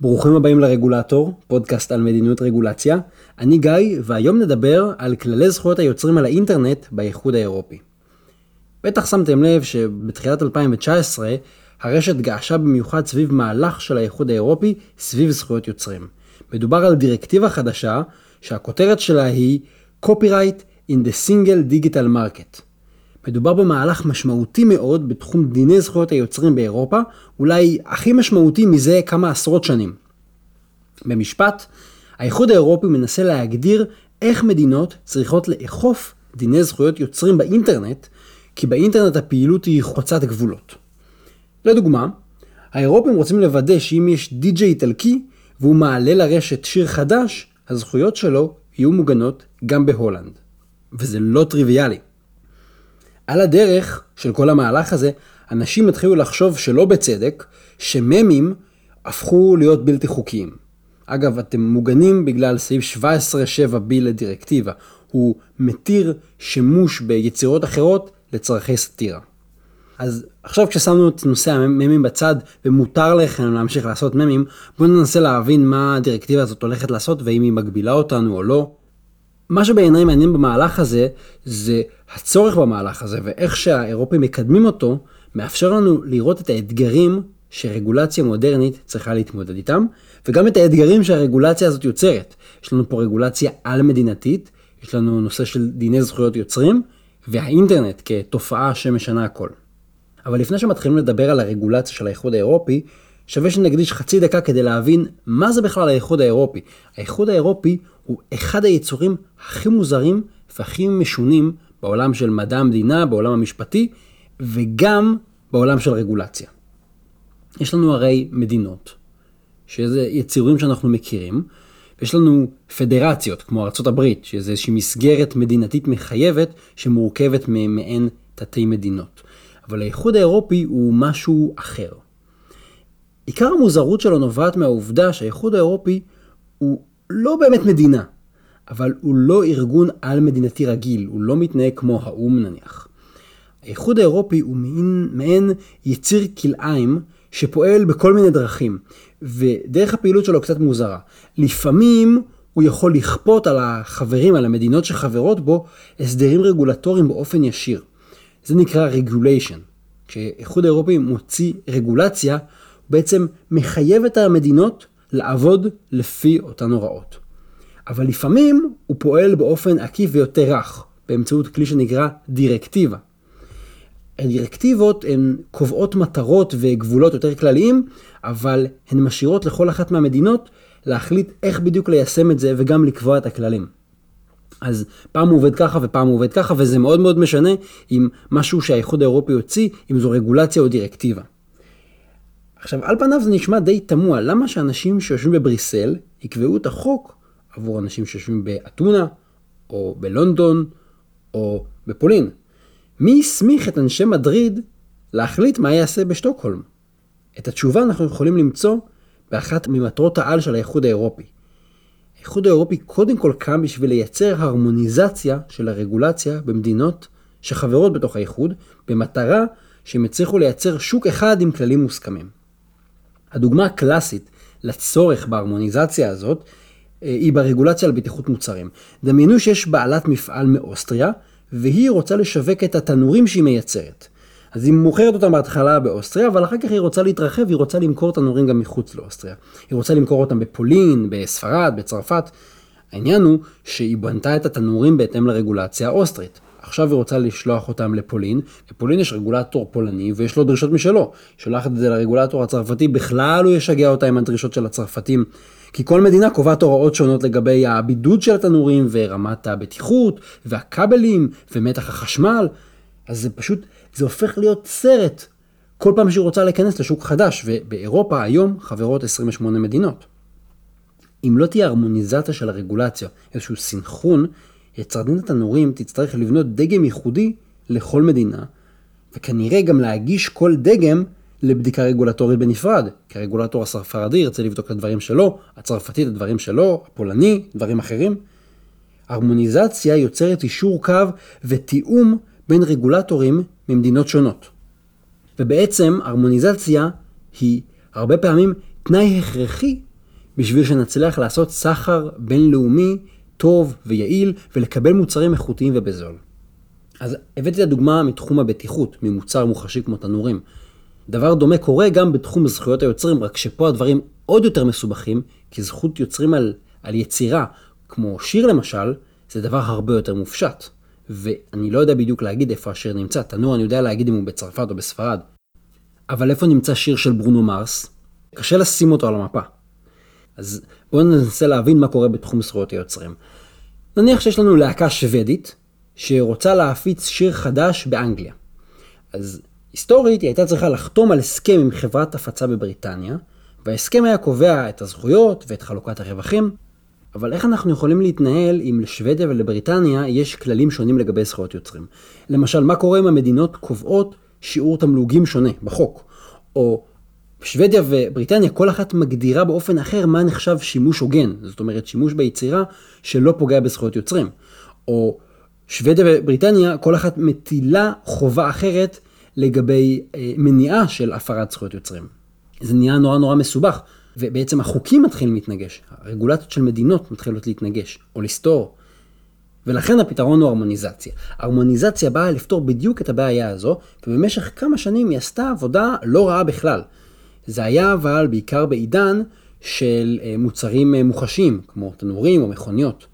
ברוכים הבאים לרגולטור, פודקאסט על מדיניות רגולציה. אני גיא, והיום נדבר על כללי זכויות היוצרים על האינטרנט באיחוד האירופי. בטח שמתם לב שבתחילת 2019 הרשת געשה במיוחד סביב מהלך של האיחוד האירופי סביב זכויות יוצרים. מדובר על דירקטיבה חדשה שהכותרת שלה היא Copyright in the Single Digital Market. מדובר במהלך משמעותי מאוד בתחום דיני זכויות היוצרים באירופה, אולי הכי משמעותי מזה כמה עשרות שנים. במשפט, האיחוד האירופי מנסה להגדיר איך מדינות צריכות לאכוף דיני זכויות יוצרים באינטרנט, כי באינטרנט הפעילות היא חוצת גבולות. לדוגמה, האירופים רוצים לוודא שאם יש די-ג'יי איטלקי והוא מעלה לרשת שיר חדש, הזכויות שלו יהיו מוגנות גם בהולנד. וזה לא טריוויאלי. על הדרך של כל המהלך הזה, אנשים התחילו לחשוב שלא בצדק, שממים הפכו להיות בלתי חוקיים. אגב, אתם מוגנים בגלל סעיף 17.7b לדירקטיבה. הוא מתיר שימוש ביצירות אחרות לצרכי סאטירה. אז עכשיו כששמנו את נושא הממים בצד ומותר לכם להמשיך לעשות ממים, בואו ננסה להבין מה הדירקטיבה הזאת הולכת לעשות והאם היא מגבילה אותנו או לא. מה שבעיניי מעניין במהלך הזה, זה הצורך במהלך הזה, ואיך שהאירופים מקדמים אותו, מאפשר לנו לראות את האתגרים שרגולציה מודרנית צריכה להתמודד איתם, וגם את האתגרים שהרגולציה הזאת יוצרת. יש לנו פה רגולציה על-מדינתית, יש לנו נושא של דיני זכויות יוצרים, והאינטרנט כתופעה שמשנה הכל. אבל לפני שמתחילים לדבר על הרגולציה של האיחוד האירופי, שווה שנקדיש חצי דקה כדי להבין מה זה בכלל האיחוד האירופי. האיחוד האירופי הוא אחד היצורים הכי מוזרים והכי משונים בעולם של מדע המדינה, בעולם המשפטי, וגם בעולם של רגולציה. יש לנו הרי מדינות, שזה יצירים שאנחנו מכירים, ויש לנו פדרציות, כמו ארה"ב, שזה איזושהי מסגרת מדינתית מחייבת שמורכבת ממעין תתי מדינות. אבל האיחוד האירופי הוא משהו אחר. עיקר המוזרות שלו נובעת מהעובדה שהאיחוד האירופי הוא לא באמת מדינה, אבל הוא לא ארגון על-מדינתי רגיל, הוא לא מתנהג כמו האו"ם נניח. האיחוד האירופי הוא מעין, מעין יציר כלאיים שפועל בכל מיני דרכים, ודרך הפעילות שלו קצת מוזרה. לפעמים הוא יכול לכפות על החברים, על המדינות שחברות בו, הסדרים רגולטוריים באופן ישיר. זה נקרא regulation. כשהאיחוד האירופי מוציא רגולציה, בעצם מחייב את המדינות לעבוד לפי אותן הוראות. אבל לפעמים הוא פועל באופן עקיף ויותר רך, באמצעות כלי שנקרא דירקטיבה. הדירקטיבות הן קובעות מטרות וגבולות יותר כלליים, אבל הן משאירות לכל אחת מהמדינות להחליט איך בדיוק ליישם את זה וגם לקבוע את הכללים. אז פעם הוא עובד ככה ופעם הוא עובד ככה, וזה מאוד מאוד משנה אם משהו שהאיחוד האירופי הוציא, אם זו רגולציה או דירקטיבה. עכשיו, על פניו זה נשמע די תמוה, למה שאנשים שיושבים בבריסל יקבעו את החוק עבור אנשים שיושבים באתונה, או בלונדון, או בפולין? מי הסמיך את אנשי מדריד להחליט מה יעשה בשטוקהולם? את התשובה אנחנו יכולים למצוא באחת ממטרות העל של האיחוד האירופי. האיחוד האירופי קודם כל קם בשביל לייצר הרמוניזציה של הרגולציה במדינות שחברות בתוך האיחוד, במטרה שהם יצליחו לייצר שוק אחד עם כללים מוסכמים. הדוגמה הקלאסית לצורך בהרמוניזציה הזאת אה, היא ברגולציה על בטיחות מוצרים. דמיינו שיש בעלת מפעל מאוסטריה, והיא רוצה לשווק את התנורים שהיא מייצרת. אז היא מוכרת אותם בהתחלה באוסטריה, אבל אחר כך היא רוצה להתרחב, היא רוצה למכור תנורים גם מחוץ לאוסטריה. היא רוצה למכור אותם בפולין, בספרד, בצרפת. העניין הוא שהיא בנתה את התנורים בהתאם לרגולציה האוסטרית. עכשיו היא רוצה לשלוח אותם לפולין, לפולין יש רגולטור פולני ויש לו דרישות משלו. שולחת את זה לרגולטור הצרפתי, בכלל הוא ישגע אותה עם הדרישות של הצרפתים. כי כל מדינה קובעת הוראות שונות לגבי הבידוד של התנורים ורמת הבטיחות והכבלים ומתח החשמל. אז זה פשוט, זה הופך להיות סרט כל פעם שהיא רוצה להיכנס לשוק חדש, ובאירופה היום חברות 28 מדינות. אם לא תהיה הרמוניזציה של הרגולציה, איזשהו סינכרון, יצרנית התנורים תצטרך לבנות דגם ייחודי לכל מדינה, וכנראה גם להגיש כל דגם לבדיקה רגולטורית בנפרד, כי הרגולטור הספרדי ירצה לבדוק את הדברים שלו, הצרפתי את הדברים שלו, הפולני, דברים אחרים. הרמוניזציה יוצרת אישור קו ותיאום בין רגולטורים ממדינות שונות. ובעצם הרמוניזציה היא הרבה פעמים תנאי הכרחי בשביל שנצליח לעשות סחר בינלאומי טוב ויעיל ולקבל מוצרים איכותיים ובזול. אז הבאתי את הדוגמה מתחום הבטיחות, ממוצר מוחשי כמו תנורים. דבר דומה קורה גם בתחום זכויות היוצרים, רק שפה הדברים עוד יותר מסובכים, כי זכות יוצרים על, על יצירה, כמו שיר למשל, זה דבר הרבה יותר מופשט. ואני לא יודע בדיוק להגיד איפה השיר נמצא. תנור אני יודע להגיד אם הוא בצרפת או בספרד. אבל איפה נמצא שיר של ברונו מרס? קשה לשים אותו על המפה. אז בואו ננסה להבין מה קורה בתחום זכויות היוצרים. נניח שיש לנו להקה שוודית, שרוצה להפיץ שיר חדש באנגליה. אז היסטורית היא הייתה צריכה לחתום על הסכם עם חברת הפצה בבריטניה, וההסכם היה קובע את הזכויות ואת חלוקת הרווחים, אבל איך אנחנו יכולים להתנהל אם לשוודיה ולבריטניה יש כללים שונים לגבי זכויות יוצרים? למשל, מה קורה אם המדינות קובעות שיעור תמלוגים שונה בחוק? או שוודיה ובריטניה, כל אחת מגדירה באופן אחר מה נחשב שימוש הוגן, זאת אומרת שימוש ביצירה שלא פוגע בזכויות יוצרים. או שוודיה ובריטניה, כל אחת מטילה חובה אחרת לגבי אה, מניעה של הפרת זכויות יוצרים. זה נהיה נורא נורא מסובך, ובעצם החוקים מתחילים להתנגש, הרגולציות של מדינות מתחילות להתנגש, או לסתור. ולכן הפתרון הוא הרמוניזציה. הרמוניזציה באה לפתור בדיוק את הבעיה הזו, ובמשך כמה שנים היא עשתה עבודה לא רעה בכלל. זה היה אבל בעיקר בעידן של אה, מוצרים אה, מוחשיים, כמו תנורים או מכוניות.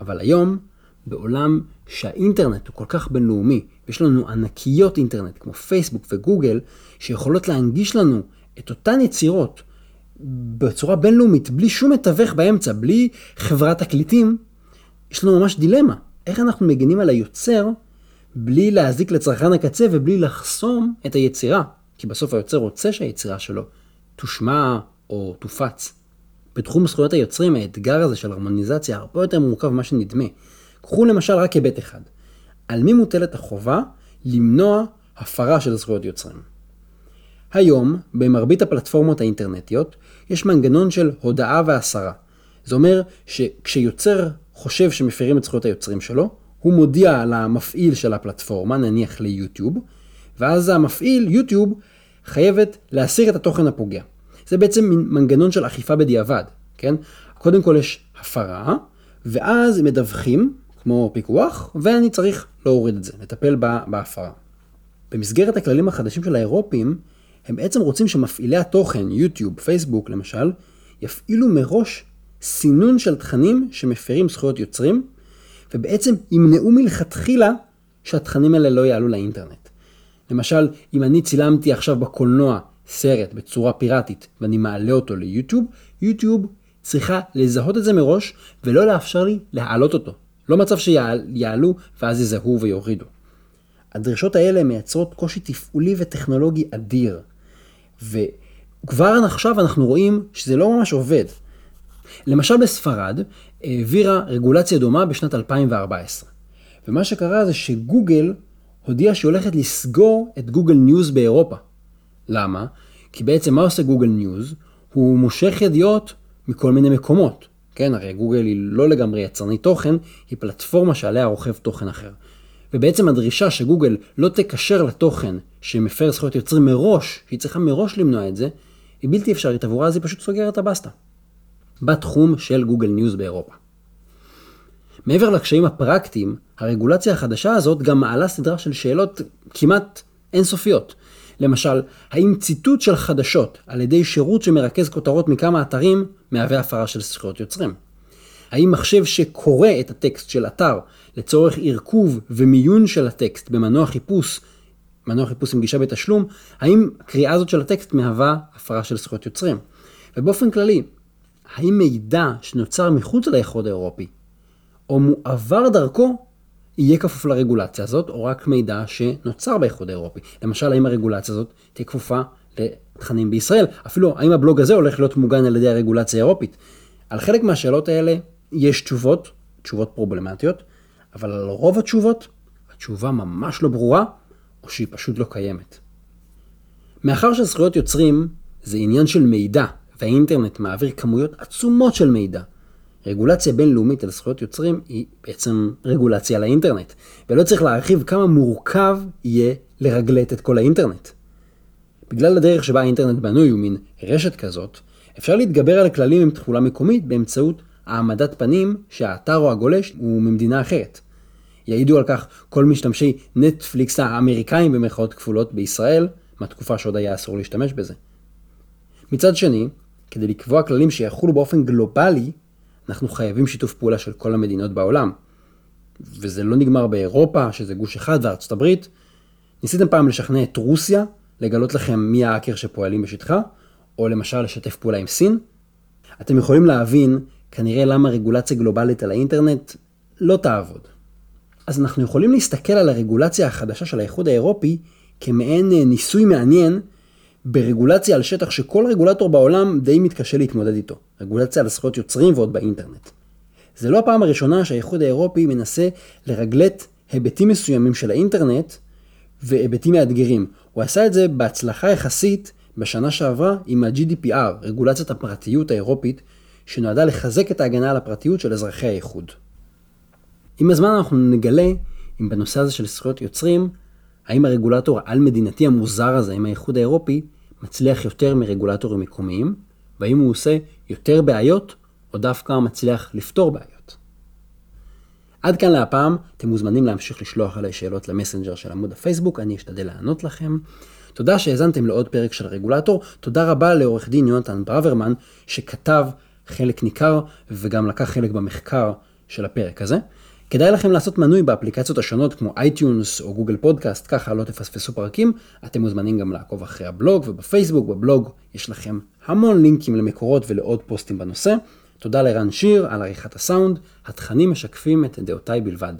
אבל היום, בעולם שהאינטרנט הוא כל כך בינלאומי, ויש לנו ענקיות אינטרנט כמו פייסבוק וגוגל, שיכולות להנגיש לנו את אותן יצירות בצורה בינלאומית, בלי שום מתווך באמצע, בלי חברת תקליטים, יש לנו ממש דילמה. איך אנחנו מגינים על היוצר בלי להזיק לצרכן הקצה ובלי לחסום את היצירה? כי בסוף היוצר רוצה שהיצירה שלו תושמע או תופץ. בתחום זכויות היוצרים האתגר הזה של הרמוניזציה הרבה יותר מורכב ממה שנדמה. קחו למשל רק היבט אחד. על מי מוטלת החובה למנוע הפרה של זכויות יוצרים? היום, במרבית הפלטפורמות האינטרנטיות, יש מנגנון של הודעה והסרה. זה אומר שכשיוצר חושב שמפרים את זכויות היוצרים שלו, הוא מודיע למפעיל של הפלטפורמה, נניח ליוטיוב, ואז המפעיל, יוטיוב, חייבת להסיר את התוכן הפוגע. זה בעצם מנגנון של אכיפה בדיעבד, כן? קודם כל יש הפרה, ואז מדווחים, כמו פיקוח, ואני צריך להוריד את זה, לטפל בהפרה. במסגרת הכללים החדשים של האירופים, הם בעצם רוצים שמפעילי התוכן, יוטיוב, פייסבוק למשל, יפעילו מראש סינון של תכנים שמפרים זכויות יוצרים, ובעצם ימנעו מלכתחילה שהתכנים האלה לא יעלו לאינטרנט. למשל, אם אני צילמתי עכשיו בקולנוע סרט בצורה פיראטית ואני מעלה אותו ליוטיוב, יוטיוב צריכה לזהות את זה מראש ולא לאפשר לי להעלות אותו. לא מצב שיעלו ואז יזהו ויורידו. הדרישות האלה מייצרות קושי תפעולי וטכנולוגי אדיר. וכבר עכשיו אנחנו רואים שזה לא ממש עובד. למשל בספרד העבירה רגולציה דומה בשנת 2014. ומה שקרה זה שגוגל הודיעה שהיא הולכת לסגור את גוגל ניוז באירופה. למה? כי בעצם מה עושה גוגל ניוז? הוא מושך ידיעות מכל מיני מקומות. כן, הרי גוגל היא לא לגמרי יצרנית תוכן, היא פלטפורמה שעליה רוכב תוכן אחר. ובעצם הדרישה שגוגל לא תקשר לתוכן שמפר זכויות יוצרים מראש, שהיא צריכה מראש למנוע את זה, היא בלתי אפשרית עבורה, אז היא פשוט סוגרת את הבסטה. בתחום של גוגל ניוז באירופה. מעבר לקשיים הפרקטיים, הרגולציה החדשה הזאת גם מעלה סדרה של שאלות כמעט אינסופיות. למשל, האם ציטוט של חדשות על ידי שירות שמרכז כותרות מכמה אתרים מהווה הפרה של זכויות יוצרים? האם מחשב שקורא את הטקסט של אתר לצורך ערכוב ומיון של הטקסט במנוע חיפוש, מנוע חיפוש עם גישה בתשלום, האם הקריאה הזאת של הטקסט מהווה הפרה של זכויות יוצרים? ובאופן כללי, האם מידע שנוצר מחוץ לאיחוד האירופי, או מועבר דרכו, יהיה כפוף לרגולציה הזאת, או רק מידע שנוצר באיחוד האירופי. למשל, האם הרגולציה הזאת תהיה כפופה לתכנים בישראל? אפילו, האם הבלוג הזה הולך להיות מוגן על ידי הרגולציה האירופית? על חלק מהשאלות האלה יש תשובות, תשובות פרובלמטיות, אבל על רוב התשובות, התשובה ממש לא ברורה, או שהיא פשוט לא קיימת. מאחר שזכויות יוצרים זה עניין של מידע, והאינטרנט מעביר כמויות עצומות של מידע, רגולציה בינלאומית על זכויות יוצרים היא בעצם רגולציה על האינטרנט, ולא צריך להרחיב כמה מורכב יהיה לרגלט את כל האינטרנט. בגלל הדרך שבה האינטרנט בנוי הוא מין רשת כזאת, אפשר להתגבר על הכללים עם תכולה מקומית באמצעות העמדת פנים שהאתר או הגולש הוא ממדינה אחרת. יעידו על כך כל משתמשי נטפליקס האמריקאים במרכאות כפולות בישראל, מהתקופה שעוד היה אסור להשתמש בזה. מצד שני, כדי לקבוע כללים שיחולו באופן גלובלי, אנחנו חייבים שיתוף פעולה של כל המדינות בעולם. וזה לא נגמר באירופה, שזה גוש אחד, וארצות הברית. ניסיתם פעם לשכנע את רוסיה לגלות לכם מי האקר שפועלים בשטחה, או למשל לשתף פעולה עם סין? אתם יכולים להבין כנראה למה רגולציה גלובלית על האינטרנט לא תעבוד. אז אנחנו יכולים להסתכל על הרגולציה החדשה של האיחוד האירופי כמעין אה, ניסוי מעניין ברגולציה על שטח שכל רגולטור בעולם די מתקשה להתמודד איתו. רגולציה על זכויות יוצרים ועוד באינטרנט. זה לא הפעם הראשונה שהאיחוד האירופי מנסה לרגלט היבטים מסוימים של האינטרנט והיבטים מאתגרים. הוא עשה את זה בהצלחה יחסית בשנה שעברה עם ה-GDPR, רגולציית הפרטיות האירופית, שנועדה לחזק את ההגנה על הפרטיות של אזרחי האיחוד. עם הזמן אנחנו נגלה אם בנושא הזה של זכויות יוצרים, האם הרגולטור העל-מדינתי המוזר הזה עם האיחוד האירופי מצליח יותר מרגולטורים מקומיים, והאם הוא עושה יותר בעיות, או דווקא מצליח לפתור בעיות. עד כאן להפעם, אתם מוזמנים להמשיך לשלוח עליי שאלות למסנג'ר של עמוד הפייסבוק, אני אשתדל לענות לכם. תודה שהאזנתם לעוד פרק של רגולטור, תודה רבה לעורך דין יונתן ברוורמן, שכתב חלק ניכר וגם לקח חלק במחקר של הפרק הזה. כדאי לכם לעשות מנוי באפליקציות השונות כמו אייטיונס או גוגל פודקאסט, ככה לא תפספסו פרקים. אתם מוזמנים גם לעקוב אחרי הבלוג ובפייסבוק, בבלוג יש לכם המון לינקים למקורות ולעוד פוסטים בנושא. תודה לרן שיר על עריכת הסאונד, התכנים משקפים את דעותיי בלבד.